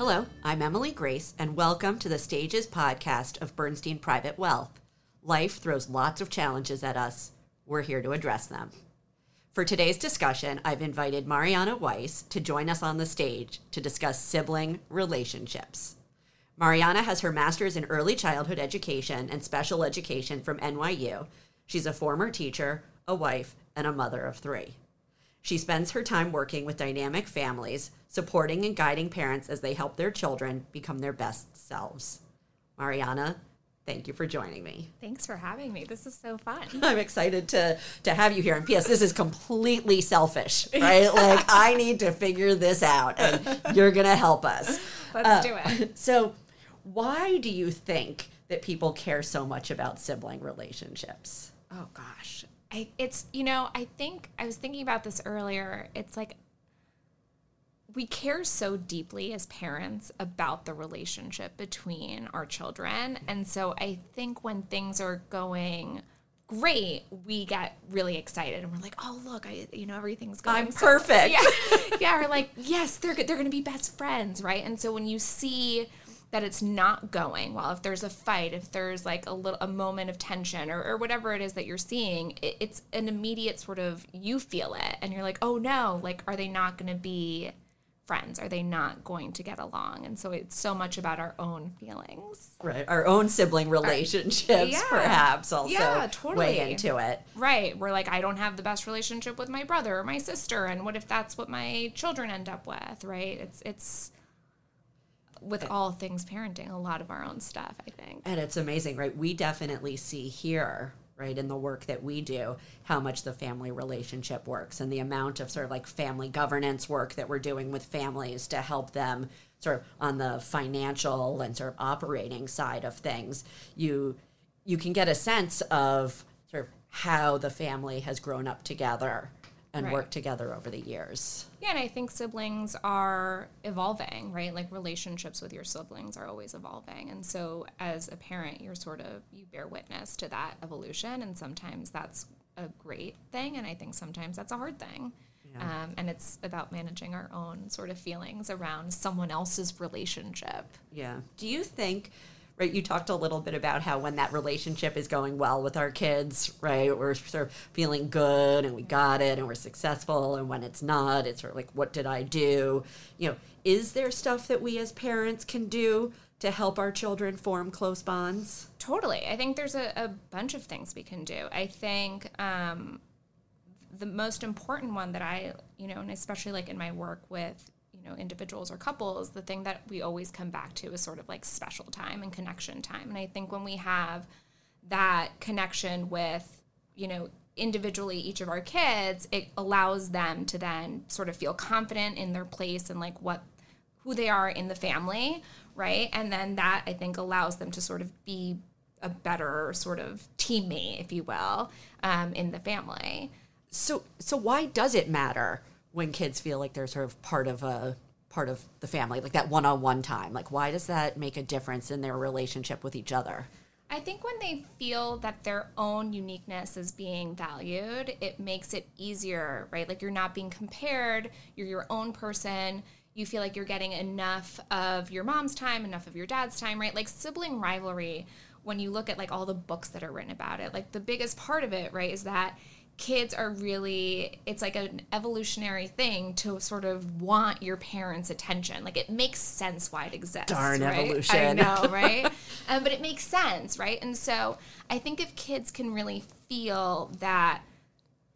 Hello, I'm Emily Grace, and welcome to the Stages podcast of Bernstein Private Wealth. Life throws lots of challenges at us. We're here to address them. For today's discussion, I've invited Mariana Weiss to join us on the stage to discuss sibling relationships. Mariana has her master's in early childhood education and special education from NYU. She's a former teacher, a wife, and a mother of three. She spends her time working with dynamic families, supporting and guiding parents as they help their children become their best selves. Mariana, thank you for joining me. Thanks for having me. This is so fun. I'm excited to to have you here. And P.S. This is completely selfish, right? like I need to figure this out, and you're gonna help us. Let's uh, do it. So, why do you think that people care so much about sibling relationships? Oh gosh, I, it's you know I think I was thinking about this earlier. It's like we care so deeply as parents about the relationship between our children, and so I think when things are going great, we get really excited and we're like, oh look, I you know everything's going. I'm so perfect. Yeah, yeah. We're like, yes, they're they're going to be best friends, right? And so when you see that it's not going well. If there's a fight if there's like a little a moment of tension or, or whatever it is that you're seeing it, it's an immediate sort of you feel it and you're like oh no like are they not going to be friends? Are they not going to get along? And so it's so much about our own feelings. Right. Our own sibling relationships yeah. perhaps also yeah, totally. weigh into it. Right. We're like i don't have the best relationship with my brother or my sister and what if that's what my children end up with? Right? It's it's with all things parenting, a lot of our own stuff, I think. And it's amazing, right? We definitely see here, right, in the work that we do, how much the family relationship works and the amount of sort of like family governance work that we're doing with families to help them sort of on the financial and sort of operating side of things. You you can get a sense of sort of how the family has grown up together and right. work together over the years. Yeah, and I think siblings are evolving, right? Like relationships with your siblings are always evolving. And so as a parent, you're sort of you bear witness to that evolution and sometimes that's a great thing and I think sometimes that's a hard thing. Yeah. Um, and it's about managing our own sort of feelings around someone else's relationship. Yeah. Do you think right? You talked a little bit about how when that relationship is going well with our kids, right, we're sort of feeling good and we got it and we're successful. And when it's not, it's sort of like, what did I do? You know, is there stuff that we as parents can do to help our children form close bonds? Totally. I think there's a, a bunch of things we can do. I think um, the most important one that I, you know, and especially like in my work with you know individuals or couples the thing that we always come back to is sort of like special time and connection time. And i think when we have that connection with you know individually each of our kids it allows them to then sort of feel confident in their place and like what who they are in the family right? And then that i think allows them to sort of be a better sort of teammate if you will um, in the family. So so why does it matter when kids feel like they're sort of part of a part of the family, like that one-on-one time. Like why does that make a difference in their relationship with each other? I think when they feel that their own uniqueness is being valued, it makes it easier, right? Like you're not being compared, you're your own person. You feel like you're getting enough of your mom's time, enough of your dad's time, right? Like sibling rivalry, when you look at like all the books that are written about it, like the biggest part of it, right, is that kids are really it's like an evolutionary thing to sort of want your parents attention. Like it makes sense why it exists darn right? evolution. i know right? Um, but it makes sense right? And so i think if kids can really feel that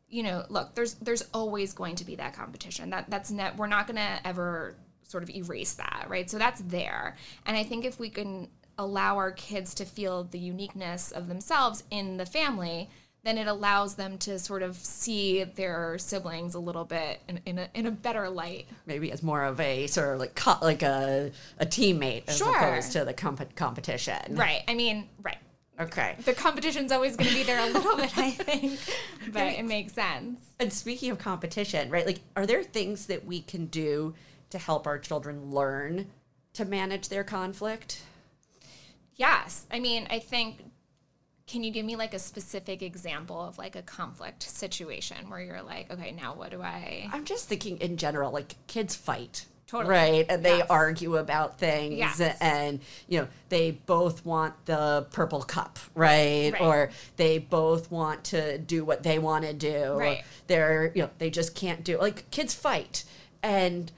you know look there's there's always going to be that competition. That that's net we're not going to ever sort of erase that right? So that's there. And i think if we can allow our kids to feel the uniqueness of themselves in the family then it allows them to sort of see their siblings a little bit in, in, a, in a better light. Maybe as more of a sort of like co- like a, a teammate as sure. opposed to the comp- competition. Right. I mean, right. Okay. The competition's always going to be there a little bit, I think, but it makes sense. And speaking of competition, right? Like, are there things that we can do to help our children learn to manage their conflict? Yes. I mean, I think can you give me like a specific example of like a conflict situation where you're like okay now what do i i'm just thinking in general like kids fight Totally. right and they argue about things Yes. and you know they both want the purple cup right, Right. or they both want to do what they want to do Right. they're you know they just can't do like kids fight and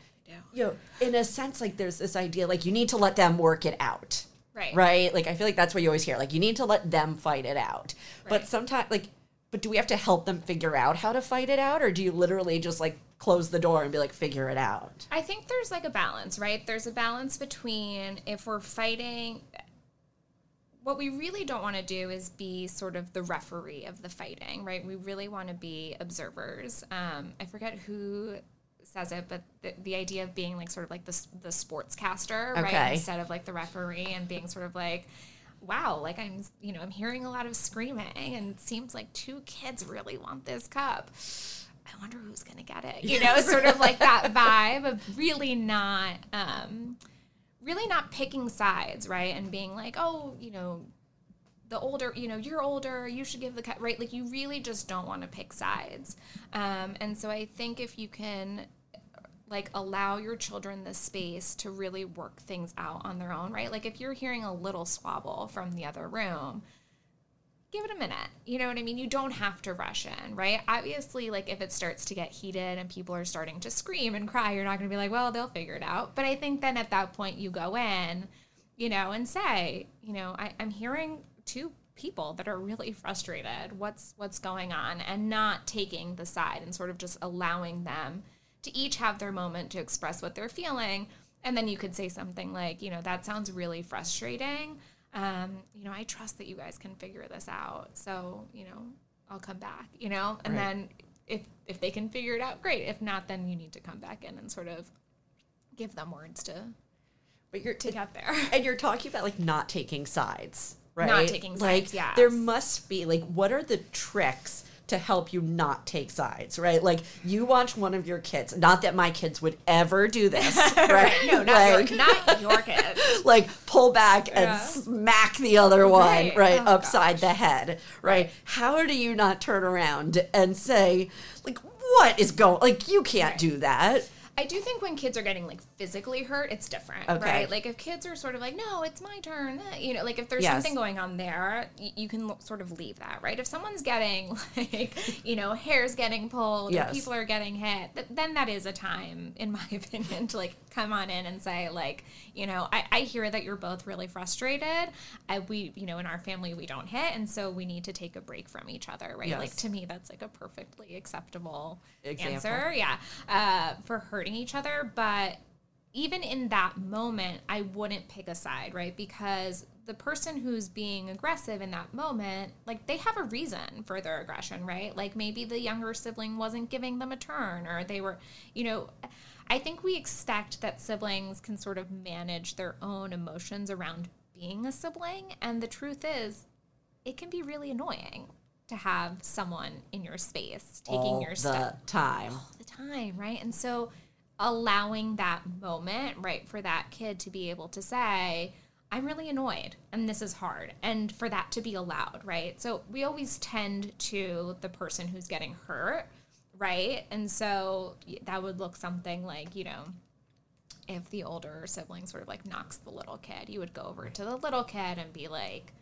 you know in a sense like there's this idea like you need to let them work it out Right. right like i feel like that's what you always hear like you need to let them fight it out but sometimes like but do we have to help them figure out how to fight it out or do you literally just like close the door and be like figure it out I think there's like a balance, right? There's a balance between if we're fighting. What we really don't want to do is be sort of the referee of the fighting, right? We really want to be observers. Um, I forget who says it, but the, the idea of being like sort of like the, the sportscaster, right? Okay. Instead of like the referee and being sort of like, wow, like I'm, you know, I'm hearing a lot of screaming and it seems like two kids really want this cup. I wonder who's going to get it. You know, sort of like that vibe of really not, um, really not picking sides, right? And being like, oh, you know, the older, you know, you're older, you should give the cut, right? Like you really just don't want to pick sides. Um, and so I think if you can like allow your children the space to really work things out on their own, right? Like if you're hearing a little squabble from the other room, give it a minute. You know what I mean? You don't have to rush in, right? Obviously, like if it starts to get heated and people are starting to scream and cry, you're not going to be like, well, they'll figure it out. But I think then at that point you go in, you know, and say, you know, I, I'm hearing two people that are really frustrated. What's what's going on? And not taking the side and sort of just allowing them to each have their moment to express what they're feeling. And then you could say something like, you know, that sounds really frustrating. Um, you know, I trust that you guys can figure this out. So, you know, I'll come back, you know? And Right. then if if they can figure it out, great. If not, then you need to come back in and sort of give them words to but you're to get there. and you're talking about like not taking sides right Not taking sides, like yes. there must be like what are the tricks to help you not take sides right like you watch one of your kids not that my kids would ever do this right, No, not like, your not your kids. like pull back and Yeah. smack the other one right, Right. Oh, upside the head right how do you not turn around and say like what is going like you can't Right. do that I do think when kids are getting like physically hurt, it's different, Okay. right? Like if kids are sort of like, no, it's my turn, eh, you know, like if there's Yes. something going on there, y- you can lo- sort of leave that, right? If someone's getting like, you know, hair's getting pulled, Yes. or people are getting hit, th- then that is a time, in my opinion, to like come on in and say, like, you know, I, I hear that you're both really frustrated. I, we, you know, in our family, we don't hit, and so we need to take a break from each other, right? Yes. Like to me, that's like a perfectly acceptable Example. answer yeah uh, for hurting each other but even in that moment i wouldn't pick a side right? Because the person who's being aggressive in that moment like they have a reason for their aggression right? Like maybe the younger sibling wasn't giving them a turn or they were you know i think we expect that siblings can sort of manage their own emotions around being a sibling and the truth is it can be really annoying to have someone in your space taking all your the time. All the time, right? And so allowing that moment, right, for that kid to be able to say, I'm really annoyed and this is hard, and for that to be allowed, right? So we always tend to the person who's getting hurt, right? And so that would look something like, you know, if the older sibling sort of like knocks the little kid, you would go over to the little kid and be like,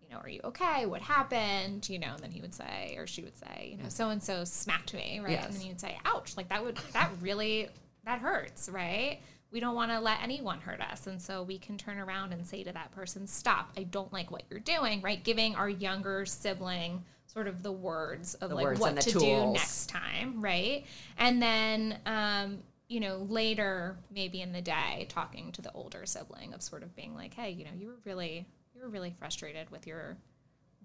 you know, are you okay? What happened? You know, and then he would say, or she would say, you know, mm. so and so smacked me, right? Yes. And then you would say, ouch, like that would, that really, that hurts, right? We don't want to let anyone hurt us. And so we can turn around and say to that person, stop, I don't like what you're doing, right? Giving our younger sibling sort of the words of The like words what to do next time, right? And then, um, you know, later, maybe in the day, talking to the older sibling of sort of being like, hey, you know, you were really, you were really frustrated with your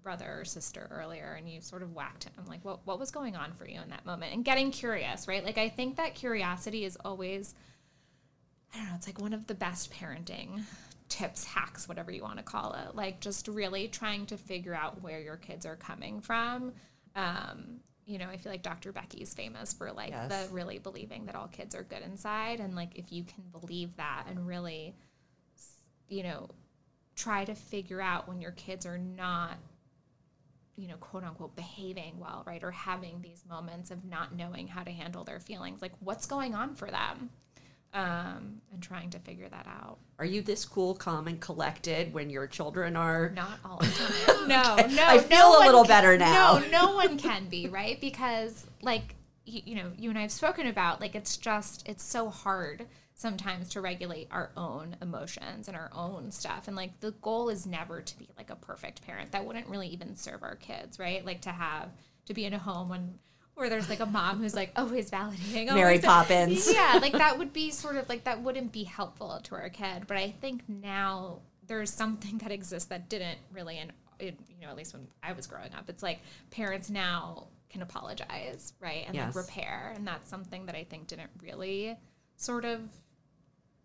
brother or sister earlier and you sort of whacked him. Like, what, what was going on for you in that moment? And getting curious, right? Like, I think that curiosity is always, I don't know, it's like one of the best parenting tips, hacks, whatever you want to call it. Like, just really trying to figure out where your kids are coming from. Um, you know, I feel like Dr. Becky's famous for like Yes. the really believing that all kids are good inside. And like, if you can believe that and really, you know, try to figure out when your kids are not you know quote unquote behaving well right or having these moments of not knowing how to handle their feelings like what's going on for them um, and trying to figure that out. Are you this cool, calm, and collected when your children are? Not all the time. No, no. I feel no a little can- better now. No, no one can be right because, like, you, you know, you and I have spoken about, like, it's just it's so hard sometimes to regulate our own emotions and our own stuff, and like the goal is never to be like a perfect parent. That wouldn't really even serve our kids, right? Like to have to be in a home when. Where there's like a mom who's like always validating, Mary always- Poppins. yeah, like that would be sort of like that wouldn't be helpful to our kid. But I think now there's something that exists that didn't really, and it, you know, at least when I was growing up, it's like parents now can apologize, right, and Yes. like repair, and that's something that I think didn't really sort of.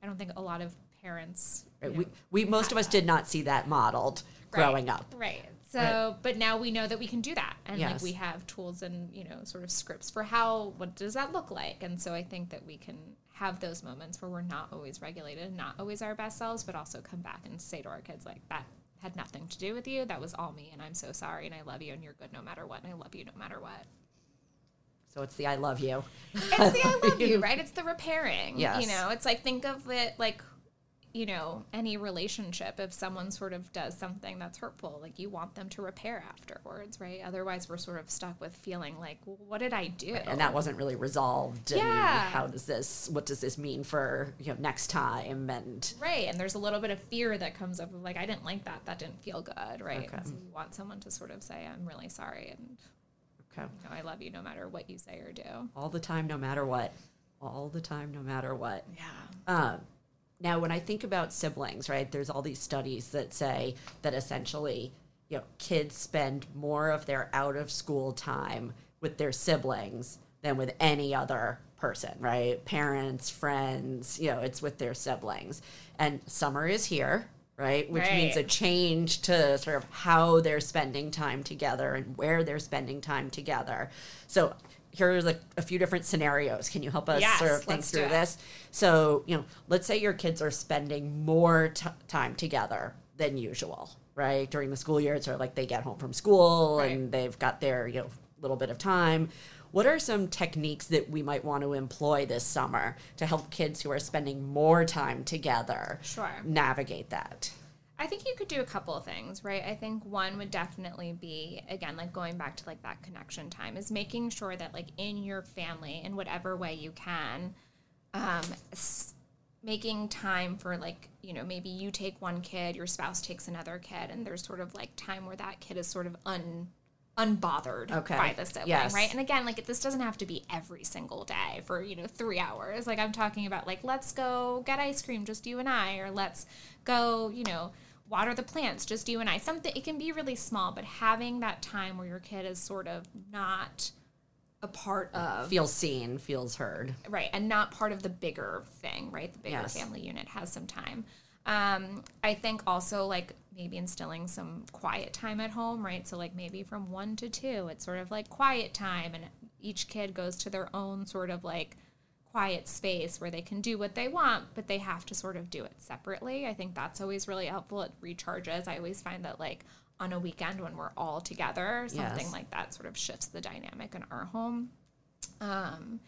I don't think a lot of parents. Right, know, we, we most of us did not see that modeled growing up. Right. So, but now we know that we can do that, and like we have tools and you know sort of scripts for how what does that look like, and so I think that we can have those moments where we're not always regulated, not always our best selves, but also come back and say to our kids like that had nothing to do with you, that was all me, and I'm so sorry, and I love you, and you're good no matter what, and I love you no matter what. So it's the I love you. It's the I love you, right? It's the repairing. Yes. You know, it's like think of it like, you know, any relationship. If someone sort of does something that's hurtful, like you want them to repair afterwards, right? Otherwise, we're sort of stuck with feeling like, well, what did I do? and that wasn't really resolved. And Yeah. how does this? What does this mean for you know next time? And Right, and there's a little bit of fear that comes up of like I didn't like that, that didn't feel good, right? Okay. So you want someone to sort of say, "I'm really sorry," and okay, you know, I love you no matter what you say or do. all the time, no matter what. All the time, no matter what. Yeah, Um, now, when I think about siblings, right, there's all these studies that say that essentially, you know, kids spend more of their out of school time with their siblings than with any other person, right? Parents, friends, you know, it's with their siblings. And summer is here, right? Which means a change to sort of how they're spending time together and where they're spending time together. So here's like a few different scenarios. Can you help us Yes, sort of think through this? So, you know, let's say your kids are spending more t- time together than usual, right? During the school year, it's sort of like they get home from school and they've got their, you know, little bit of time. What are some techniques that we might want to employ this summer to help kids who are spending more time together Sure. navigate that? I think you could do a couple of things, right? I think one would definitely be again like going back to like that connection time is making sure that like in your family in whatever way you can um s- making time for like, you know, maybe you take one kid, your spouse takes another kid and there's sort of like time where that kid is sort of un unbothered Okay. by the sibling, Yes. right? And again, like this doesn't have to be every single day for, you know, 3 hours. Like I'm talking about like let's go get ice cream just you and I or let's go, you know, water the plants just you and I. Something it can be really small, but having that time where your kid is sort of not a part of Feels seen, feels heard. right and not part of the bigger thing right the bigger Yes. family unit has some time um, i think also like maybe instilling some quiet time at home right? So like maybe from one to two it's sort of like quiet time and each kid goes to their own sort of like quiet space where they can do what they want but they have to sort of do it separately. I think that's always really helpful. It recharges. I always find that like on a weekend when we're all together something Yes. like that sort of shifts the dynamic in our home. Um,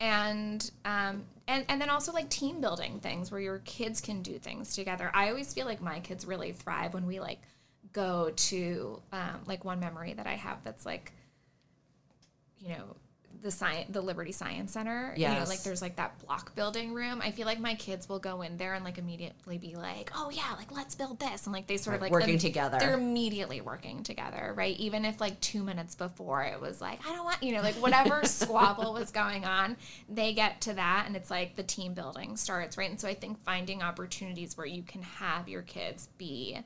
and um, and and then also like team building things where your kids can do things together. I always feel like my kids really thrive when we like go to um, like one memory that I have that's like you know the science the liberty science center you know like there's like that block building room. I feel like my kids will go in there and like immediately be like oh yeah like let's build this. And like they sort of like working together. they're immediately working together right? Even if like two minutes before it was like i don't want you know like whatever squabble was going on they get to that and it's like the team building starts right? And so i think finding opportunities where you can have your kids be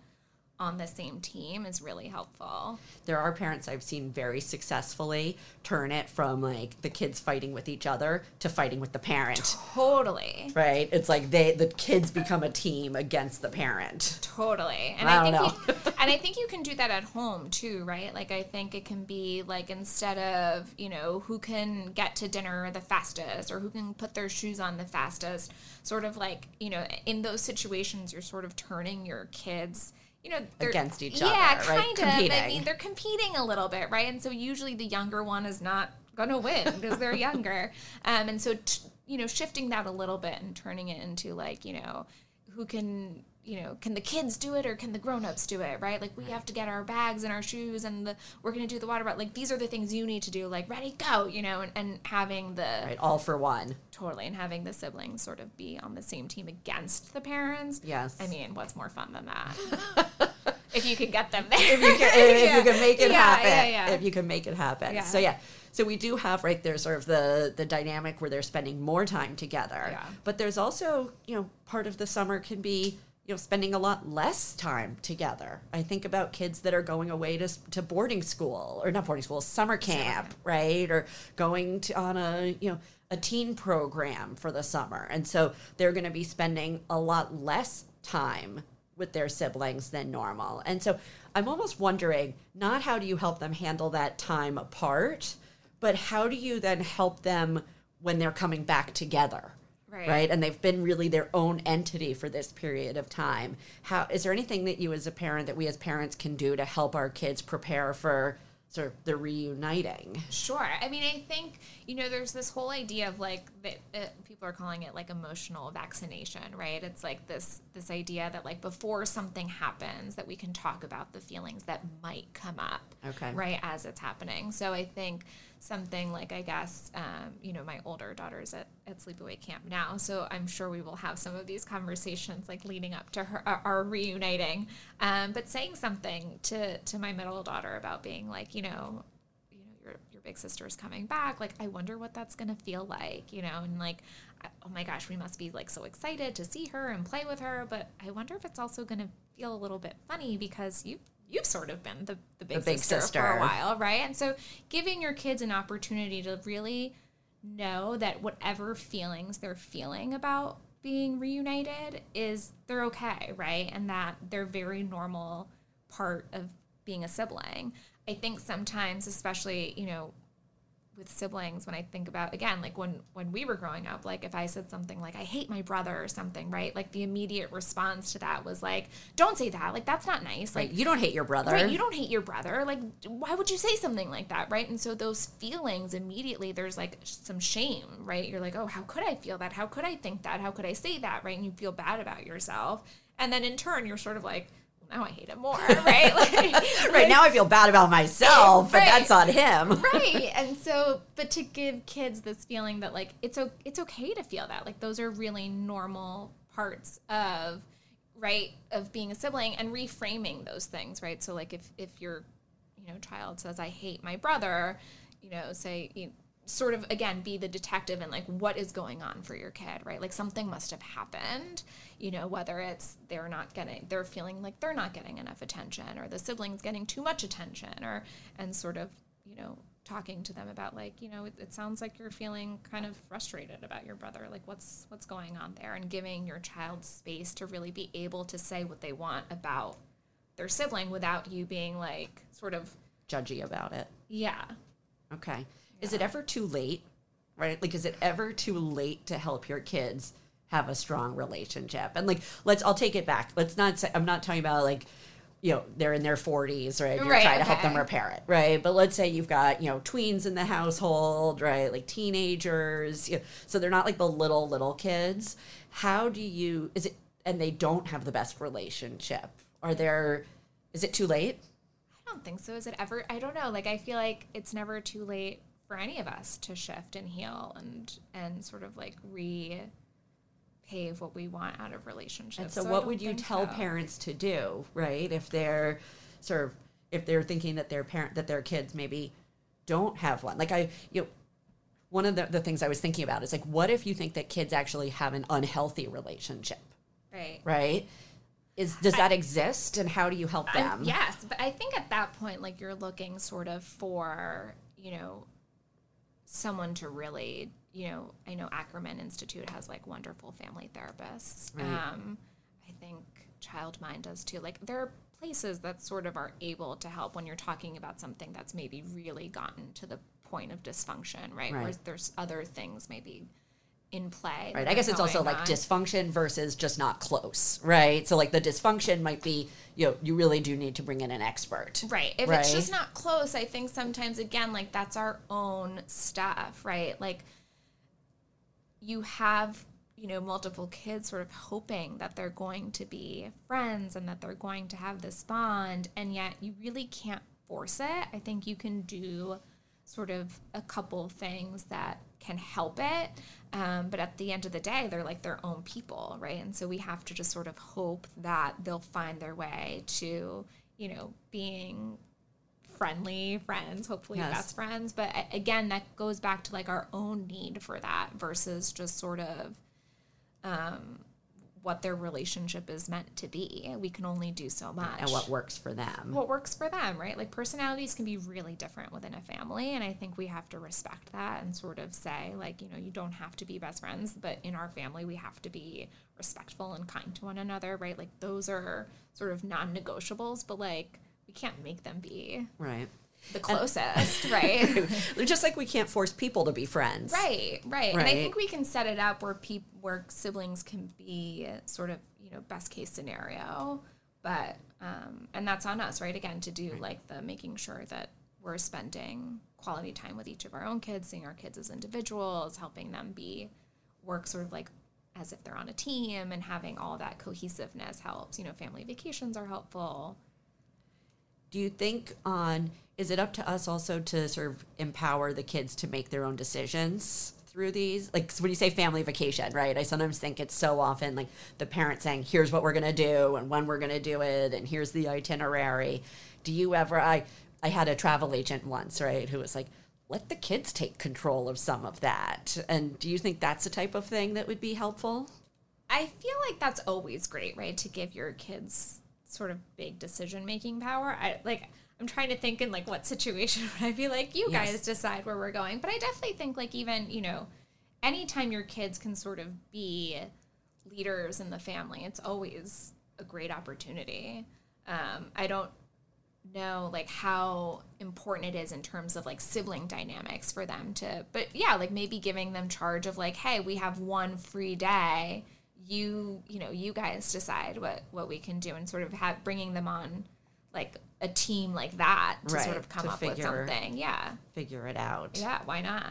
on the same team is really helpful there are parents I've seen very successfully turn it from like the kids fighting with each other to fighting with the parent. totally Right? It's like they the kids become a team against the parent. Totally. And I I, don't think you, and I think you can do that at home too, right? Like I think it can be like instead of, you know, who can get to dinner the fastest or who can put their shoes on the fastest, sort of like, you know, in those situations you're sort of turning your kids you know, they're- Against each yeah, other, right? kind of. I mean, they're competing a little bit, right? And so usually the younger one is not going to win because they're younger. Um, and so t- you know, shifting that a little bit and turning it into like, you know, who can you know, can the kids do it or can the grown-ups do it, right? Like we have to get our bags and our shoes and the we're going to do the water but like these are the things you need to do like ready go, you know, and, and having the right all for one. Totally and having the siblings sort of be on the same team against the parents. Yes. I mean, what's more fun than that? if you can get them there. if you can, if Yeah. you can make it Yeah, happen. yeah. If you can make it happen. So yeah. So we do have right there's sort of the the dynamic where they're spending more time together. Yeah. But there's also, you know, part of the summer can be you know, spending a lot less time together. I think about kids that are going away to, to boarding school or not boarding school, summer camp, right? Or going to on a, you know, a teen program for the summer. And so they're going to be spending a lot less time with their siblings than normal. And so I'm almost wondering not how do you help them handle that time apart, but how do you then help them when they're coming back together? Right. right and they've been really their own entity for this period of time how is there anything that you as a parent that we as parents can do to help our kids prepare for sort of the reuniting Sure. I mean, I think you know, there's this whole idea of like that uh, people are calling it like emotional vaccination, right? It's like this this idea that like before something happens, that we can talk about the feelings that might come up, Okay. right, as it's happening. So I think something like I guess um, you know my older daughter's at at sleepaway camp now, so I'm sure we will have some of these conversations like leading up to her our, reuniting. Um, but saying something to to my middle daughter about being like you know you know your your big sister is coming back like i wonder what that's going to feel like you know? And like oh my gosh we must be like so excited to see her and play with her. But i wonder if it's also going to feel a little bit funny because you you've sort of been the, the big, big sister, for a while right and so giving your kids an opportunity to really know that whatever feelings they're feeling about being reunited is they're okay, right? And that they're very normal part of being a sibling. I think sometimes, especially, you know, with siblings when i think about again like when when we were growing up like if i said something like i hate my brother or something right like the immediate response to that was like don't say that like that's not nice like Like you don't hate your brother. Right, you don't hate your brother. Like, why would you say something like that, right? And so those feelings immediately, there's like some shame, right? You're like, oh, how could I feel that? How could I think that? How could I say that, right? And you feel bad about yourself. And then in turn, you're sort of like, now I hate him more, right? Like, right now I feel bad about myself, but that's on him. right and so but to give kids this feeling that like it's it's okay to feel that like those are really normal parts of right of being a sibling and reframing those things right so like if if your you know child says i hate my brother you know say you sort of again be the detective and like what is going on for your kid right like something must have happened you know whether it's they're not getting they're feeling like they're not getting enough attention or the siblings getting too much attention or and sort of you know talking to them about like you know it, it sounds like you're feeling kind of frustrated about your brother like what's what's going on there and giving your child space to really be able to say what they want about their sibling without you being like sort of Judgy about it. yeah Okay. Is it ever too late? Right? Like, is it ever too late to help your kids have a strong relationship? And like, let's, I'll take it back. Let's not say, I'm not talking about like, you know, they're in their 40s, right? You're Right, trying to help them okay. repair it, right? But let's say you've got, you know, tweens in the household, right? Like teenagers. You know, so they're not like the little, little kids. How do you, is it, and they don't have the best relationship? Are there, is it too late? I don't think so. Is it ever? I don't know. Like I feel like it's never too late for any of us to shift and heal and and sort of like re pave what we want out of relationships. And so, I what would you tell so. parents to do, right? If they're sort of if they're thinking that their parent that their kids maybe don't have one. Like I, you know, one of the, the things I was thinking about is like, what if you think that kids actually have an unhealthy relationship, Right. right? Is does that exist, and how do you help I- them? yes, but I think at that point, like you're looking sort of for you know someone to really you know I know Ackerman Institute has like wonderful family therapists. Right. Um, I think Child Mind does too. Like there are places that sort of are able to help when you're talking about something that's maybe really gotten to the point of dysfunction, right? Right. Whereas there's other things maybe in play. Right. I guess it's also like on. dysfunction versus just not close, right? So like the dysfunction might be, you know, you really do need to bring in an expert. Right. If Right? it's just not close, I think sometimes again, like that's our own stuff, right? Like you have you know multiple kids sort of hoping that they're going to be friends and that they're going to have this bond and yet you really can't force it i think you can do sort of a couple things that can help it um, but at the end of the day they're like their own people right and so we have to just sort of hope that they'll find their way to you know being friendly friends, hopefully yes. best friends. But again, that goes back to like our own need for that versus just sort of um, what their relationship is meant to be. We can only do so much. And what works for them. What works for them, right? Like personalities can be really different within a family. And I think we have to respect that and sort of say, like, you know, you don't have to be best friends, but in our family, we have to be respectful and kind to one another, right? Like, those are sort of non negotiables, but like, we can't make them be. Right the closest, right? Just like we can't force people to be friends. Right, right, right. And I think we can set it up where people where siblings can be sort of, you know, best case scenario. But um and that's on us, right? Again, to do right. like the making sure that we're spending quality time with each of our own kids, seeing our kids as individuals, helping them be work sort of like as if they're on a team and having all that cohesiveness helps. You know, family vacations are helpful do you think on is it up to us also to sort of empower the kids to make their own decisions through these? Like when you say family vacation right i sometimes think it's so often like the parent saying here's what we're going to do and when we're going to do it and here's the itinerary. Do you ever i i had a travel agent once right who was like let the kids take control of some of that. And do you think that's the type of thing that would be helpful? I feel like that's always great right to give your kids sort of big decision making power. I like I'm trying to think in like what situation would I be like, you yes. guys decide where we're going. But I definitely think like even, you know, anytime your kids can sort of be leaders in the family, it's always a great opportunity. Um, I don't know like how important it is in terms of like sibling dynamics for them to but yeah like maybe giving them charge of like hey we have one free day you you know you guys decide what what we can do and sort of have bringing them on like a team like that to right. sort of come up figure, with something. Yeah. figure it out. Yeah why not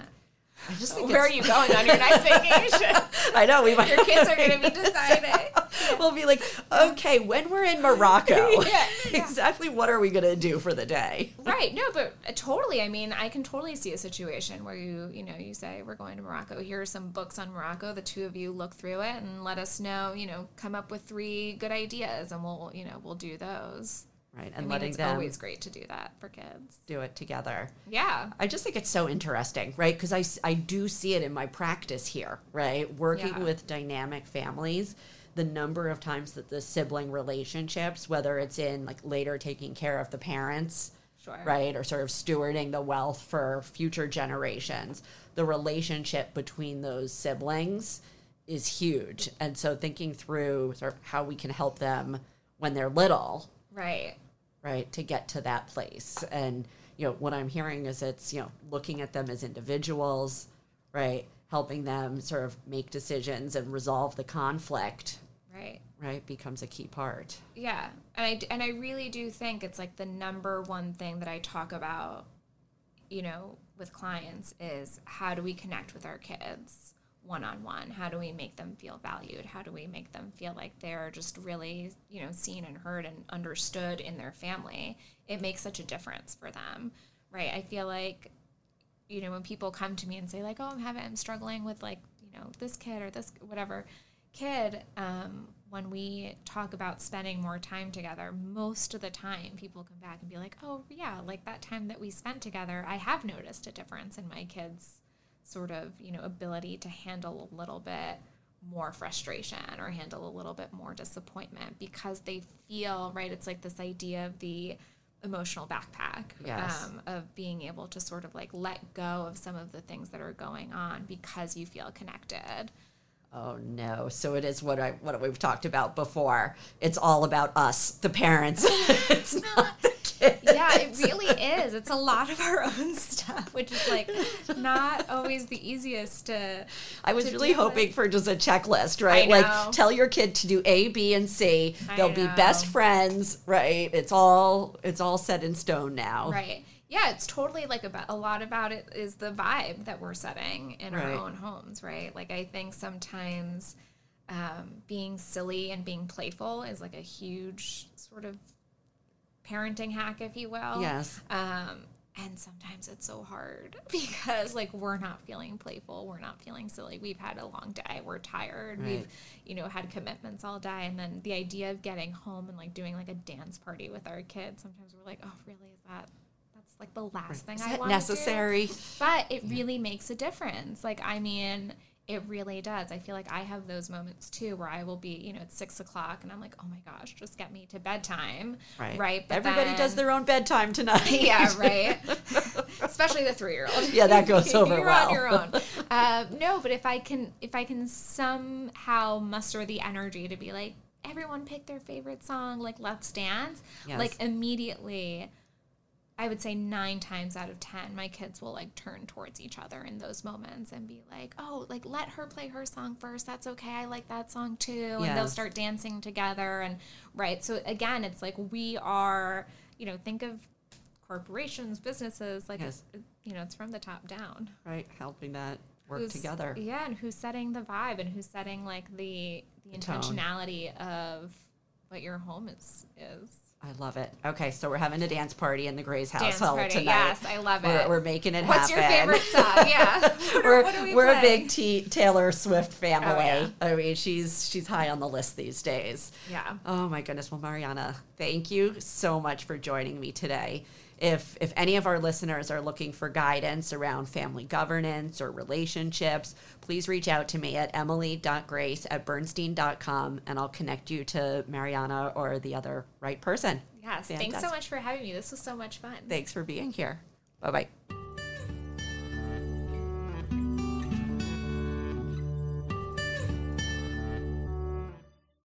I just think where are you going on your nice vacation? I know we might. Your kids are going to be deciding. we'll be like, okay, when we're in Morocco, yeah, yeah. exactly what are we going to do for the day? Right. No, but uh, totally. I mean, I can totally see a situation where you, you know, you say we're going to Morocco. Here are some books on Morocco. The two of you look through it and let us know. You know, come up with three good ideas, and we'll, you know, we'll do those right? And I mean, letting it's them always great to do that for kids. do it together. Yeah. I just think it's so interesting right? Because I, I do see it in my practice here right? Working yeah. with dynamic families the number of times that the sibling relationships whether it's in like later taking care of the parents sure. right? Or sort of stewarding the wealth for future generations the relationship between those siblings is huge. And so thinking through sort of how we can help them when they're little Right. Right. To get to that place. And, you know, what I'm hearing is it's, you know, looking at them as individuals, right? Helping them sort of make decisions and resolve the conflict. Right. Right. Becomes a key part. Yeah. And I, and I really do think it's like the number one thing that I talk about, you know, with clients is how do we connect with our kids? One on one? How do we make them feel valued? How do we make them feel like they're just really, you know, seen and heard and understood in their family? It makes such a difference for them, right? I feel like, you know, when people come to me and say like, "Oh, I'm having, I'm struggling with like, you know, this kid or this whatever kid," um, when we talk about spending more time together, most of the time people come back and be like, "Oh, yeah, like that time that we spent together, I have noticed a difference in my kids." Sort of you know ability to handle a little bit more frustration or handle a little bit more disappointment because they feel right it's like this idea of the emotional backpack yes. um, of being able to sort of like let go of some of the things that are going on because you feel connected Oh no! So it is what I what we've talked about before. It's all about us, the parents. it's not the yeah, it really is. It's a lot of our own stuff, which is like not always the easiest to. I was to really hoping with. for just a checklist, right? Like tell your kid to do A, B, and C. They'll be best friends, right? It's all it's all set in stone now. Right. Yeah, it's totally like about a lot about it is the vibe that we're setting in Right. our own homes, right? Like I think sometimes um, being silly and being playful is like a huge sort of parenting hack, if you will. Yes. Um, and sometimes it's so hard because like we're not feeling playful, we're not feeling silly. We've had a long day, we're tired, Right. we've you know had commitments all day, and then the idea of getting home and like doing like a dance party with our kids, sometimes we're like, oh, really? Is that that's like the last thing Is I want necessary? but it really makes a difference. Like, I mean, it really does. I feel like I have those moments too where I will be, you know, it's six o'clock and I'm like, oh my gosh, just get me to bedtime. Right. Right. But Everybody does their own bedtime tonight. yeah, right. Especially the three year old. Yeah, that goes over You're well. on your own. Uh, no, but if I can, if I can somehow muster the energy to be like, everyone pick their favorite song, like Let's Dance, Yes. like immediately. I would say nine times out of ten, my kids will like turn towards each other in those moments and be like, "Oh, like let her play her song first. That's okay. I like that song too." And they'll start dancing together. And right, so again, it's like we are, you know, think of corporations, businesses, like Yes. you know, it's from the top down. Right. Helping that work Who's- together. Yeah, and who's setting the vibe and who's setting like the the tone. intentionality of what your home is is. I love it. Okay, so we're having a dance party in the Gray's party, tonight. yes, I love We're, it. we're making it What's happen. What's your favorite song? Yeah. What are- we're we we're a big T- Taylor Swift family. Oh, yeah. I mean, she's she's high on the list these days. Yeah. Oh my goodness. Well, Mariana, thank you so much for joining me today. If if any of our listeners are looking for guidance around family governance or relationships, please reach out to me at emily.grace at bernstein.com and I'll connect you to Mariana or the other right person. Yes. Thanks so much for having me. This was so much fun. Thanks for being here. Bye bye.